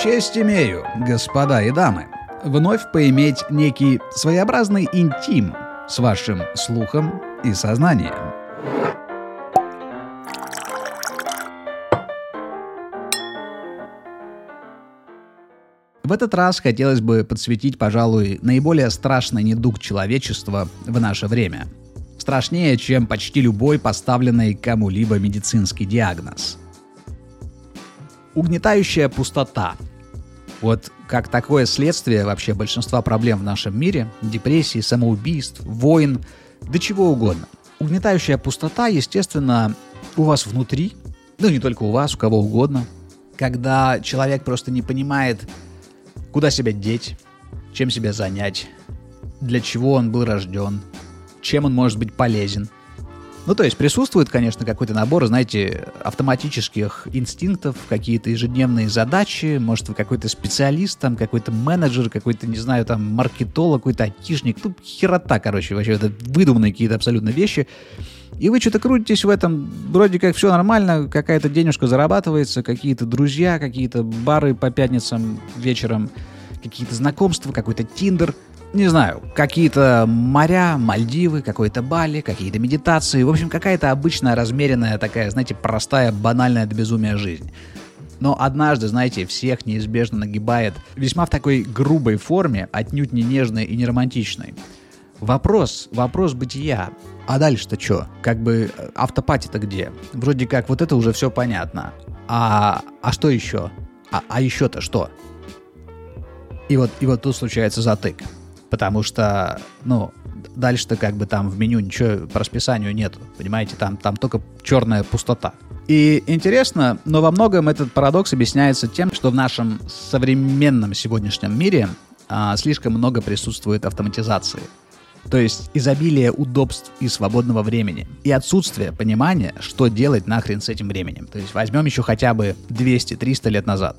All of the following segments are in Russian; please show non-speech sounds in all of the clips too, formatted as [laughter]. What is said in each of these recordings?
Честь имею, господа и дамы, вновь поиметь некий своеобразный интим с вашим слухом и сознанием. В этот раз хотелось бы подсветить, пожалуй, наиболее страшный недуг человечества в наше время. Страшнее, чем почти любой поставленный кому-либо медицинский диагноз. Угнетающая пустота – вот как такое следствие вообще большинства проблем в нашем мире, депрессии, самоубийств, войн, да чего угодно. Угнетающая пустота, естественно, у вас внутри, ну не только у вас, у кого угодно, когда человек просто не понимает, куда себя деть, чем себя занять, для чего он был рожден, чем он может быть полезен – ну, то есть присутствует, конечно, какой-то набор, знаете, автоматических инстинктов, какие-то ежедневные задачи, может, вы какой-то специалист, там, какой-то менеджер, какой-то, не знаю, там, маркетолог, какой-то айтишник, ну, херота, короче, вообще, это выдуманные какие-то абсолютно вещи. И вы что-то крутитесь в этом, вроде как все нормально, какая-то денежка зарабатывается, какие-то друзья, какие-то бары по пятницам вечером, какие-то знакомства, какой-то тиндер – не знаю, какие-то моря, Мальдивы, какой-то Бали, какие-то медитации. В общем, какая-то обычная, размеренная, такая, знаете, простая, банальная до безумия жизнь. Но однажды, знаете, всех неизбежно нагибает весьма в такой грубой форме, отнюдь не нежной и не романтичной. Вопрос, вопрос бытия. А дальше-то что? Как бы э, автопати-то где? Вроде как вот это уже все понятно. А, а что еще? А, а еще-то что? И вот, и вот тут случается затык потому что, ну, дальше-то как бы там в меню ничего по расписанию нету, понимаете, там, там только черная пустота. И интересно, но во многом этот парадокс объясняется тем, что в нашем современном сегодняшнем мире а, слишком много присутствует автоматизации. То есть изобилие удобств и свободного времени. И отсутствие понимания, что делать нахрен с этим временем. То есть возьмем еще хотя бы 200-300 лет назад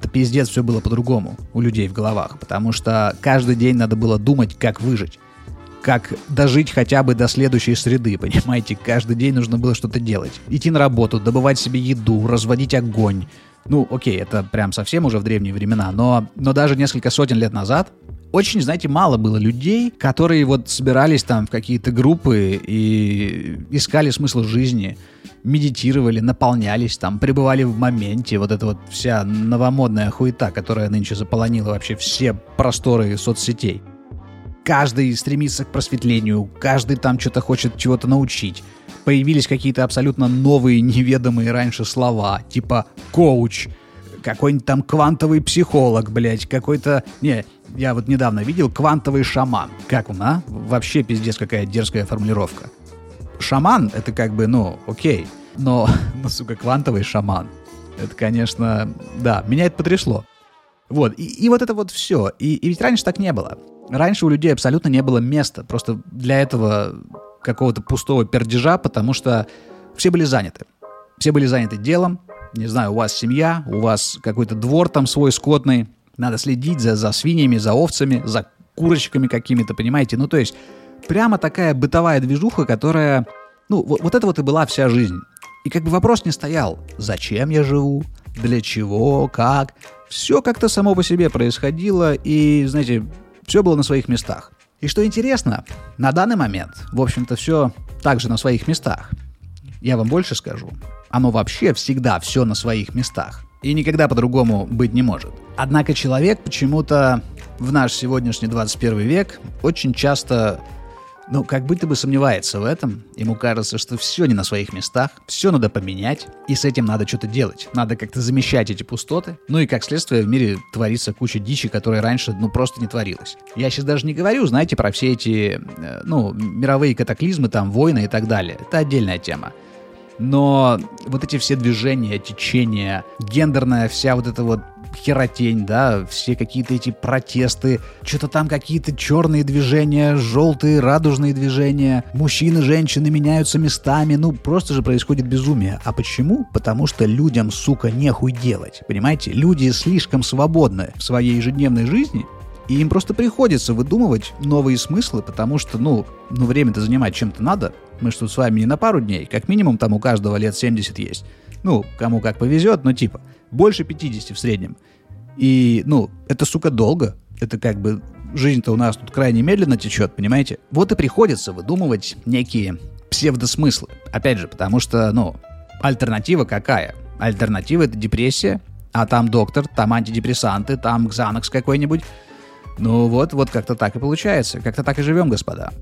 это пиздец все было по-другому у людей в головах, потому что каждый день надо было думать, как выжить как дожить хотя бы до следующей среды, [laughs] понимаете? Каждый день нужно было что-то делать. Идти на работу, добывать себе еду, разводить огонь. Ну, окей, это прям совсем уже в древние времена, но, но даже несколько сотен лет назад очень, знаете, мало было людей, которые вот собирались там в какие-то группы и искали смысл жизни, медитировали, наполнялись там, пребывали в моменте. Вот эта вот вся новомодная хуета, которая нынче заполонила вообще все просторы соцсетей. Каждый стремится к просветлению, каждый там что-то хочет чего-то научить. Появились какие-то абсолютно новые, неведомые раньше слова, типа «коуч», какой-нибудь там квантовый психолог, блядь, какой-то... Не, я вот недавно видел квантовый шаман. Как он, а? Вообще пиздец какая дерзкая формулировка. Шаман — это как бы, ну, окей. Но, [laughs] ну, сука, квантовый шаман. Это, конечно, да, меня это потрясло. Вот, и, и вот это вот все. И, и ведь раньше так не было. Раньше у людей абсолютно не было места просто для этого какого-то пустого пердежа, потому что все были заняты. Все были заняты делом, не знаю, у вас семья, у вас какой-то двор там свой скотный, надо следить за, за свиньями, за овцами, за курочками какими-то, понимаете? Ну, то есть, прямо такая бытовая движуха, которая, ну, вот, вот это вот и была вся жизнь. И как бы вопрос не стоял, зачем я живу, для чего, как. Все как-то само по себе происходило, и, знаете, все было на своих местах. И что интересно, на данный момент, в общем-то, все также на своих местах. Я вам больше скажу. Оно вообще всегда все на своих местах. И никогда по-другому быть не может. Однако человек почему-то в наш сегодняшний 21 век очень часто ну, как будто бы сомневается в этом. Ему кажется, что все не на своих местах, все надо поменять, и с этим надо что-то делать. Надо как-то замещать эти пустоты. Ну и как следствие в мире творится куча дичи, которая раньше, ну, просто не творилась. Я сейчас даже не говорю, знаете, про все эти, э, ну, мировые катаклизмы, там, войны и так далее. Это отдельная тема но вот эти все движения, течения, гендерная вся вот эта вот херотень, да, все какие-то эти протесты, что-то там какие-то черные движения, желтые, радужные движения, мужчины, женщины меняются местами, ну просто же происходит безумие. А почему? Потому что людям, сука, нехуй делать, понимаете? Люди слишком свободны в своей ежедневной жизни, и им просто приходится выдумывать новые смыслы, потому что, ну, ну время-то занимать чем-то надо. Мы что с вами не на пару дней, как минимум там у каждого лет 70 есть. Ну, кому как повезет, но типа, больше 50 в среднем. И, ну, это, сука, долго. Это как бы жизнь-то у нас тут крайне медленно течет, понимаете? Вот и приходится выдумывать некие псевдосмыслы. Опять же, потому что, ну, альтернатива какая? Альтернатива — это депрессия, а там доктор, там антидепрессанты, там Ксанакс какой-нибудь. Ну вот, вот как-то так и получается. Как-то так и живем, господа.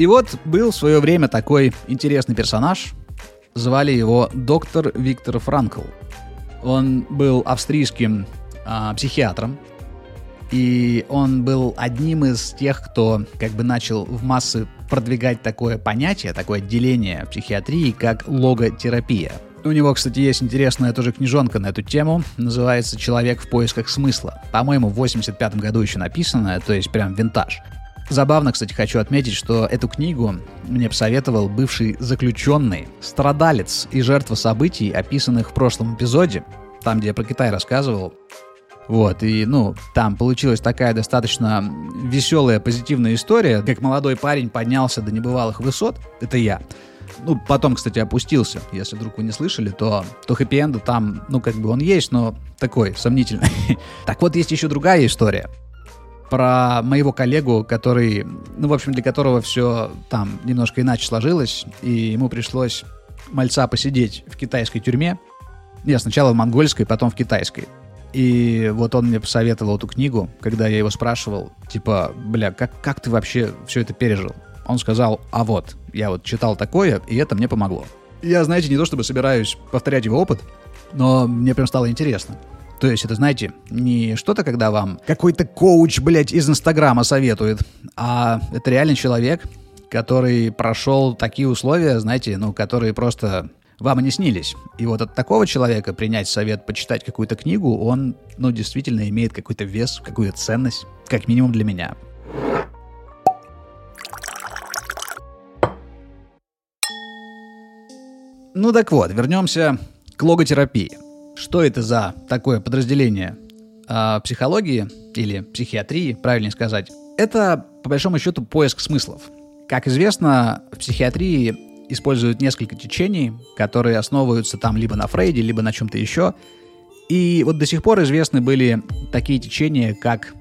И вот был в свое время такой интересный персонаж. Звали его доктор Виктор Франкл. Он был австрийским а, психиатром, и он был одним из тех, кто как бы начал в массы продвигать такое понятие, такое отделение психиатрии, как логотерапия. У него, кстати, есть интересная тоже книжонка на эту тему. Называется «Человек в поисках смысла». По-моему, в 85 году еще написанная, то есть прям винтаж. Забавно, кстати, хочу отметить, что эту книгу мне посоветовал бывший заключенный, страдалец и жертва событий, описанных в прошлом эпизоде, там, где я про Китай рассказывал. Вот, и, ну, там получилась такая достаточно веселая, позитивная история, как молодой парень поднялся до небывалых высот, это я. Ну, потом, кстати, опустился. Если вдруг вы не слышали, то, то хэппи-энда там, ну, как бы он есть, но такой, сомнительный. [laughs] Так вот, есть еще другая история про моего коллегу, который, ну, в общем, для которого все там немножко иначе сложилось, и ему пришлось мальца посидеть в китайской тюрьме. Я сначала в монгольской, потом в китайской. И вот он мне посоветовал эту книгу, когда я его спрашивал, типа, бля, как, как ты вообще все это пережил? Он сказал, а вот, я вот читал такое, и это мне помогло. Я, знаете, не то чтобы собираюсь повторять его опыт, но мне прям стало интересно. То есть это, знаете, не что-то, когда вам какой-то коуч, блядь, из Инстаграма советует, а это реальный человек, который прошел такие условия, знаете, ну, которые просто вам и не снились. И вот от такого человека принять совет почитать какую-то книгу, он, ну, действительно имеет какой-то вес, какую-то ценность, как минимум для меня. Ну так вот, вернемся к логотерапии. Что это за такое подразделение э, психологии или психиатрии, правильнее сказать? Это, по большому счету, поиск смыслов. Как известно, в психиатрии используют несколько течений, которые основываются там либо на Фрейде, либо на чем-то еще. И вот до сих пор известны были такие течения, как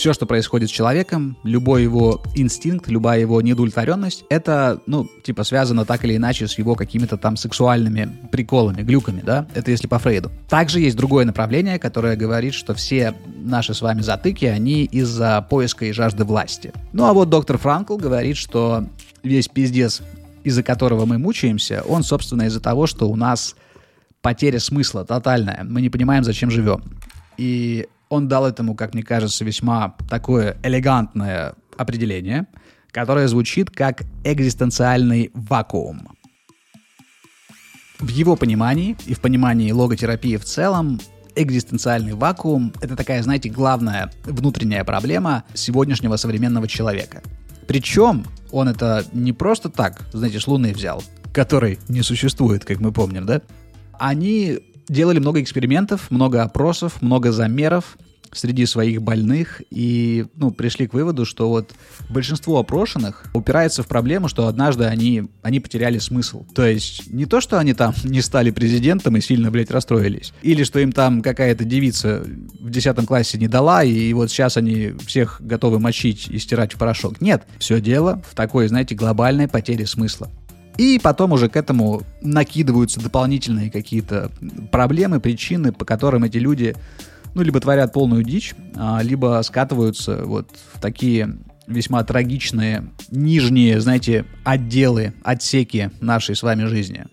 все, что происходит с человеком, любой его инстинкт, любая его неудовлетворенность, это, ну, типа, связано так или иначе с его какими-то там сексуальными приколами, глюками, да? Это если по Фрейду. Также есть другое направление, которое говорит, что все наши с вами затыки, они из-за поиска и жажды власти. Ну, а вот доктор Франкл говорит, что весь пиздец из-за которого мы мучаемся, он, собственно, из-за того, что у нас потеря смысла тотальная. Мы не понимаем, зачем живем. И он дал этому, как мне кажется, весьма такое элегантное определение, которое звучит как экзистенциальный вакуум. В его понимании и в понимании логотерапии в целом экзистенциальный вакуум — это такая, знаете, главная внутренняя проблема сегодняшнего современного человека. Причем он это не просто так, знаете, с Луны взял, который не существует, как мы помним, да? Они делали много экспериментов, много опросов, много замеров, среди своих больных и ну, пришли к выводу, что вот большинство опрошенных упирается в проблему, что однажды они, они потеряли смысл. То есть не то, что они там [laughs] не стали президентом и сильно, блядь, расстроились, или что им там какая-то девица в 10 классе не дала, и вот сейчас они всех готовы мочить и стирать в порошок. Нет, все дело в такой, знаете, глобальной потере смысла. И потом уже к этому накидываются дополнительные какие-то проблемы, причины, по которым эти люди ну, либо творят полную дичь, а, либо скатываются вот в такие весьма трагичные нижние, знаете, отделы, отсеки нашей с вами жизни.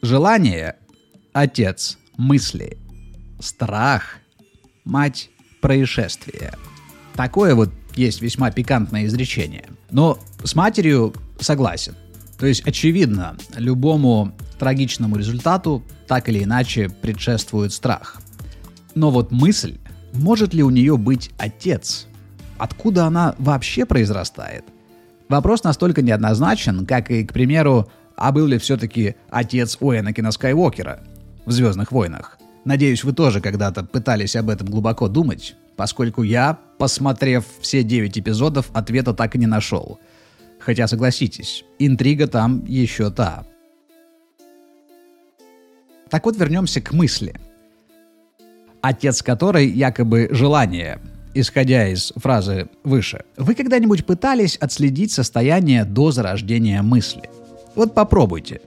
Желание – отец мысли, страх – мать происшествия. Такое вот есть весьма пикантное изречение. Но с матерью согласен – то есть, очевидно, любому трагичному результату так или иначе предшествует страх. Но вот мысль, может ли у нее быть отец? Откуда она вообще произрастает? Вопрос настолько неоднозначен, как и, к примеру, а был ли все-таки отец у Энакина Скайуокера в «Звездных войнах»? Надеюсь, вы тоже когда-то пытались об этом глубоко думать, поскольку я, посмотрев все 9 эпизодов, ответа так и не нашел. Хотя, согласитесь, интрига там еще та. Так вот, вернемся к мысли. Отец которой якобы желание, исходя из фразы выше. Вы когда-нибудь пытались отследить состояние до зарождения мысли? Вот попробуйте.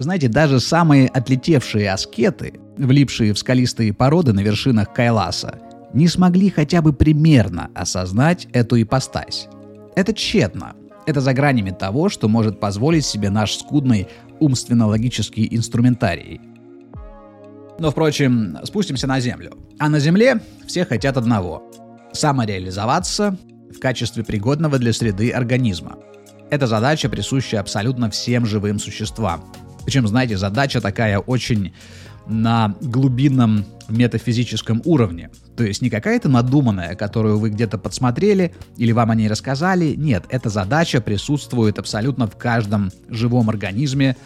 Знаете, даже самые отлетевшие аскеты, влипшие в скалистые породы на вершинах Кайласа, не смогли хотя бы примерно осознать эту ипостась. Это тщетно. Это за гранями того, что может позволить себе наш скудный умственно-логический инструментарий. Но, впрочем, спустимся на Землю. А на Земле все хотят одного – самореализоваться в качестве пригодного для среды организма. Эта задача присуща абсолютно всем живым существам. Причем, знаете, задача такая очень на глубинном метафизическом уровне. То есть не какая-то надуманная, которую вы где-то подсмотрели или вам о ней рассказали. Нет, эта задача присутствует абсолютно в каждом живом организме,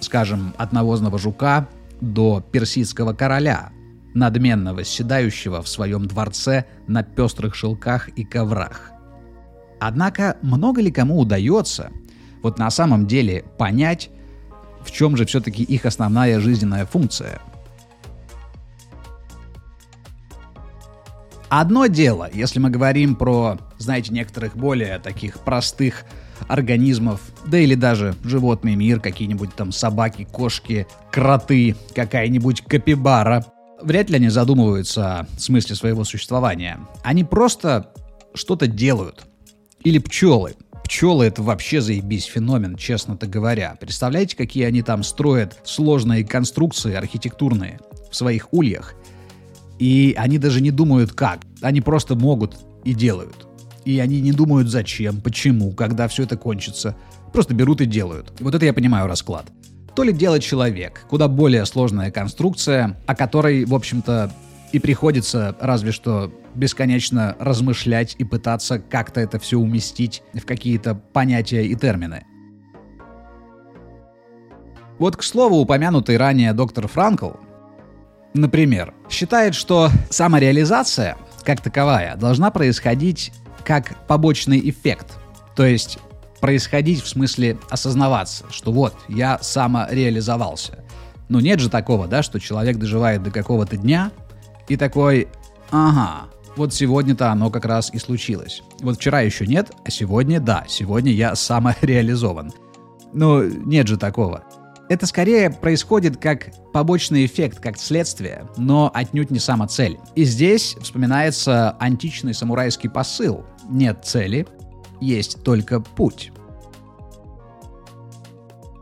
скажем, от навозного жука до персидского короля, надменно восседающего в своем дворце на пестрых шелках и коврах. Однако много ли кому удается вот на самом деле понять, в чем же все-таки их основная жизненная функция. Одно дело, если мы говорим про, знаете, некоторых более таких простых организмов, да или даже животный мир, какие-нибудь там собаки, кошки, кроты, какая-нибудь капибара. Вряд ли они задумываются о смысле своего существования. Они просто что-то делают. Или пчелы. Пчелы это вообще заебись феномен, честно-то говоря. Представляете, какие они там строят сложные конструкции архитектурные в своих ульях? И они даже не думают как. Они просто могут и делают. И они не думают зачем, почему, когда все это кончится. Просто берут и делают. Вот это я понимаю расклад. То ли делает человек, куда более сложная конструкция, о которой, в общем-то, и приходится разве что бесконечно размышлять и пытаться как-то это все уместить в какие-то понятия и термины. Вот, к слову, упомянутый ранее доктор Франкл, например, считает, что самореализация, как таковая, должна происходить как побочный эффект. То есть происходить в смысле осознаваться, что вот, я самореализовался. Но нет же такого, да, что человек доживает до какого-то дня и такой, ага, вот сегодня-то оно как раз и случилось. Вот вчера еще нет, а сегодня да, сегодня я самореализован. Но нет же такого. Это скорее происходит как побочный эффект, как следствие, но отнюдь не сама цель. И здесь вспоминается античный самурайский посыл. Нет цели, есть только путь.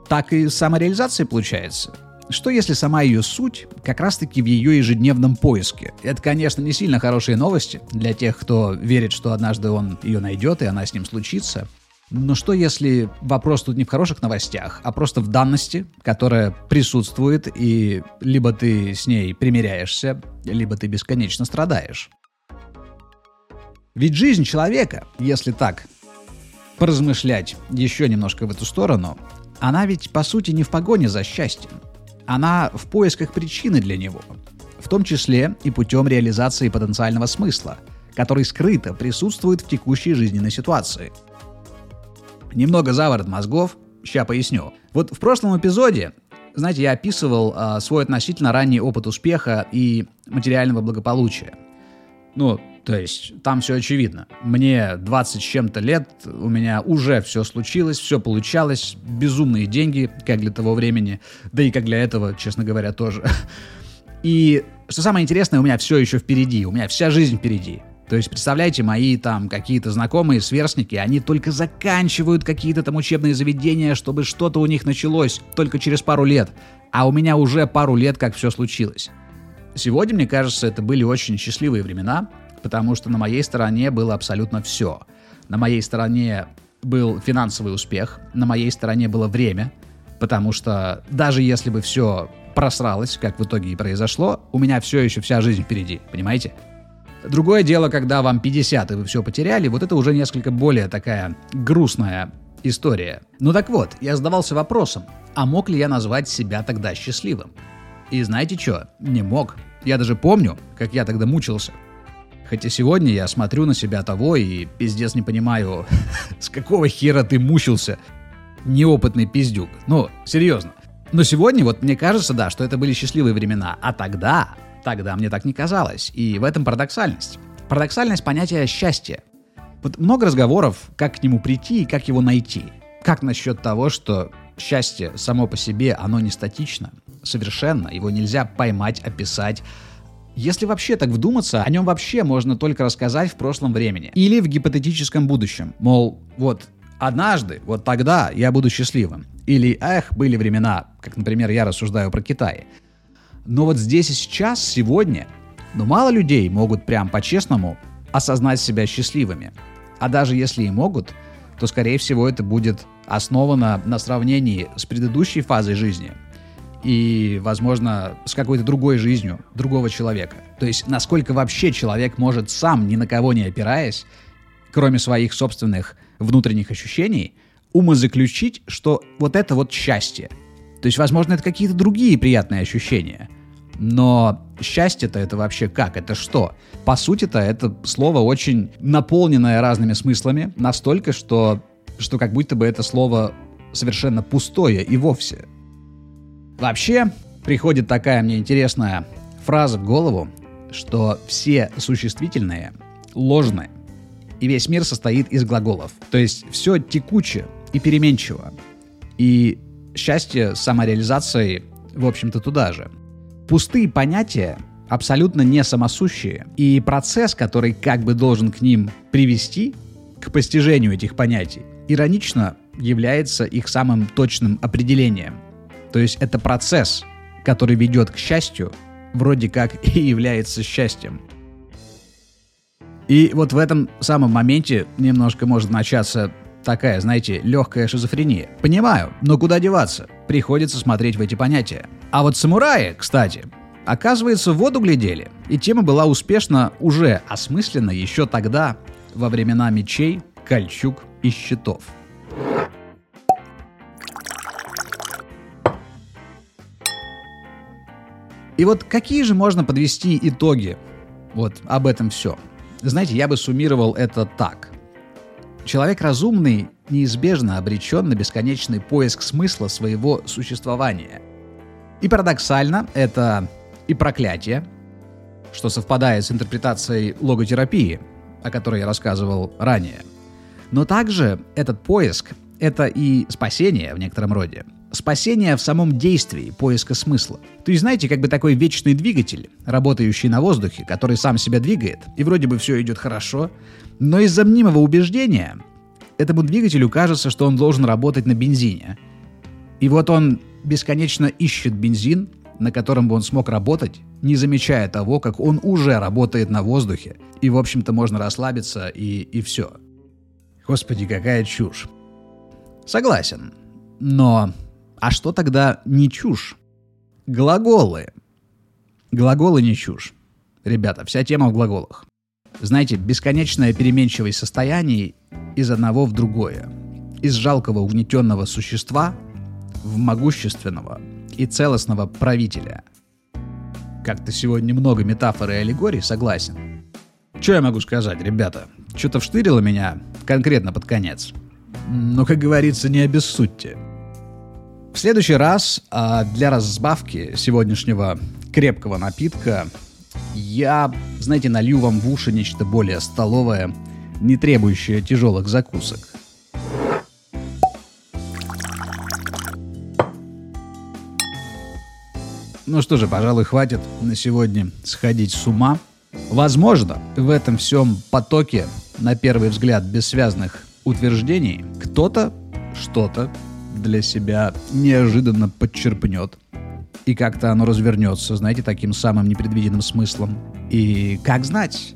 Так и с самореализацией получается. Что если сама ее суть как раз-таки в ее ежедневном поиске? Это, конечно, не сильно хорошие новости для тех, кто верит, что однажды он ее найдет и она с ним случится. Но что если вопрос тут не в хороших новостях, а просто в данности, которая присутствует, и либо ты с ней примиряешься, либо ты бесконечно страдаешь? Ведь жизнь человека, если так поразмышлять еще немножко в эту сторону, она ведь по сути не в погоне за счастьем она в поисках причины для него, в том числе и путем реализации потенциального смысла, который скрыто присутствует в текущей жизненной ситуации. Немного заворот мозгов, сейчас поясню. Вот в прошлом эпизоде, знаете, я описывал э, свой относительно ранний опыт успеха и материального благополучия. Ну, то есть там все очевидно. Мне 20 с чем-то лет, у меня уже все случилось, все получалось, безумные деньги, как для того времени, да и как для этого, честно говоря, тоже. [laughs] И что самое интересное, у меня все еще впереди, у меня вся жизнь впереди. То есть, представляете, мои там какие-то знакомые, сверстники, они только заканчивают какие-то там учебные заведения, чтобы что-то у них началось только через пару лет. А у меня уже пару лет, как все случилось. Сегодня, мне кажется, это были очень счастливые времена, потому что на моей стороне было абсолютно все. На моей стороне был финансовый успех, на моей стороне было время, потому что даже если бы все просралось, как в итоге и произошло, у меня все еще вся жизнь впереди, понимаете? Другое дело, когда вам 50 и вы все потеряли, вот это уже несколько более такая грустная история. Ну так вот, я задавался вопросом, а мог ли я назвать себя тогда счастливым? И знаете что? Не мог. Я даже помню, как я тогда мучился. Хотя сегодня я смотрю на себя того и пиздец не понимаю, [laughs] с какого хера ты мучился, неопытный пиздюк. Ну, серьезно. Но сегодня вот мне кажется, да, что это были счастливые времена. А тогда, тогда мне так не казалось. И в этом парадоксальность. Парадоксальность понятия счастья. Вот много разговоров, как к нему прийти и как его найти. Как насчет того, что счастье само по себе, оно не статично, совершенно, его нельзя поймать, описать, если вообще так вдуматься, о нем вообще можно только рассказать в прошлом времени. Или в гипотетическом будущем. Мол, вот однажды, вот тогда я буду счастливым. Или, эх, были времена, как, например, я рассуждаю про Китай. Но вот здесь и сейчас, сегодня, ну мало людей могут прям по-честному осознать себя счастливыми. А даже если и могут, то, скорее всего, это будет основано на сравнении с предыдущей фазой жизни – и, возможно, с какой-то другой жизнью другого человека. То есть, насколько вообще человек может сам, ни на кого не опираясь, кроме своих собственных внутренних ощущений, умозаключить, что вот это вот счастье. То есть, возможно, это какие-то другие приятные ощущения. Но счастье-то это вообще как? Это что? По сути-то это слово очень наполненное разными смыслами, настолько, что, что как будто бы это слово совершенно пустое и вовсе. Вообще, приходит такая мне интересная фраза в голову, что все существительные ложны, и весь мир состоит из глаголов. То есть все текуче и переменчиво. И счастье с в общем-то, туда же. Пустые понятия абсолютно не самосущие, и процесс, который как бы должен к ним привести, к постижению этих понятий, иронично является их самым точным определением – то есть это процесс, который ведет к счастью, вроде как [laughs] и является счастьем. И вот в этом самом моменте немножко может начаться такая, знаете, легкая шизофрения. Понимаю, но куда деваться? Приходится смотреть в эти понятия. А вот самураи, кстати, оказывается, в воду глядели. И тема была успешно уже осмыслена еще тогда, во времена мечей, кольчуг и щитов. И вот какие же можно подвести итоги вот об этом все? Знаете, я бы суммировал это так. Человек разумный неизбежно обречен на бесконечный поиск смысла своего существования. И парадоксально, это и проклятие, что совпадает с интерпретацией логотерапии, о которой я рассказывал ранее. Но также этот поиск — это и спасение в некотором роде — спасение в самом действии поиска смысла. То есть, знаете, как бы такой вечный двигатель, работающий на воздухе, который сам себя двигает, и вроде бы все идет хорошо, но из-за мнимого убеждения этому двигателю кажется, что он должен работать на бензине. И вот он бесконечно ищет бензин, на котором бы он смог работать, не замечая того, как он уже работает на воздухе, и, в общем-то, можно расслабиться, и, и все. Господи, какая чушь. Согласен. Но а что тогда не чушь? Глаголы. Глаголы не чушь. Ребята, вся тема в глаголах. Знаете, бесконечное переменчивое состояние из одного в другое. Из жалкого угнетенного существа в могущественного и целостного правителя. Как-то сегодня много метафор и аллегорий, согласен. Что я могу сказать, ребята? Что-то вштырило меня конкретно под конец. Но, как говорится, не обессудьте. В следующий раз а, для разбавки сегодняшнего крепкого напитка я, знаете, налью вам в уши нечто более столовое, не требующее тяжелых закусок. Ну что же, пожалуй, хватит на сегодня сходить с ума. Возможно, в этом всем потоке, на первый взгляд, бессвязных утверждений, кто-то что-то для себя неожиданно подчерпнет. И как-то оно развернется, знаете, таким самым непредвиденным смыслом. И как знать?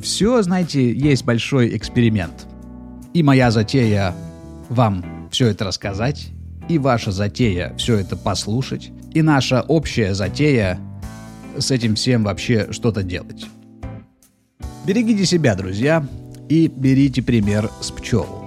Все, знаете, есть большой эксперимент. И моя затея вам все это рассказать, и ваша затея все это послушать, и наша общая затея с этим всем вообще что-то делать. Берегите себя, друзья, и берите пример с пчел.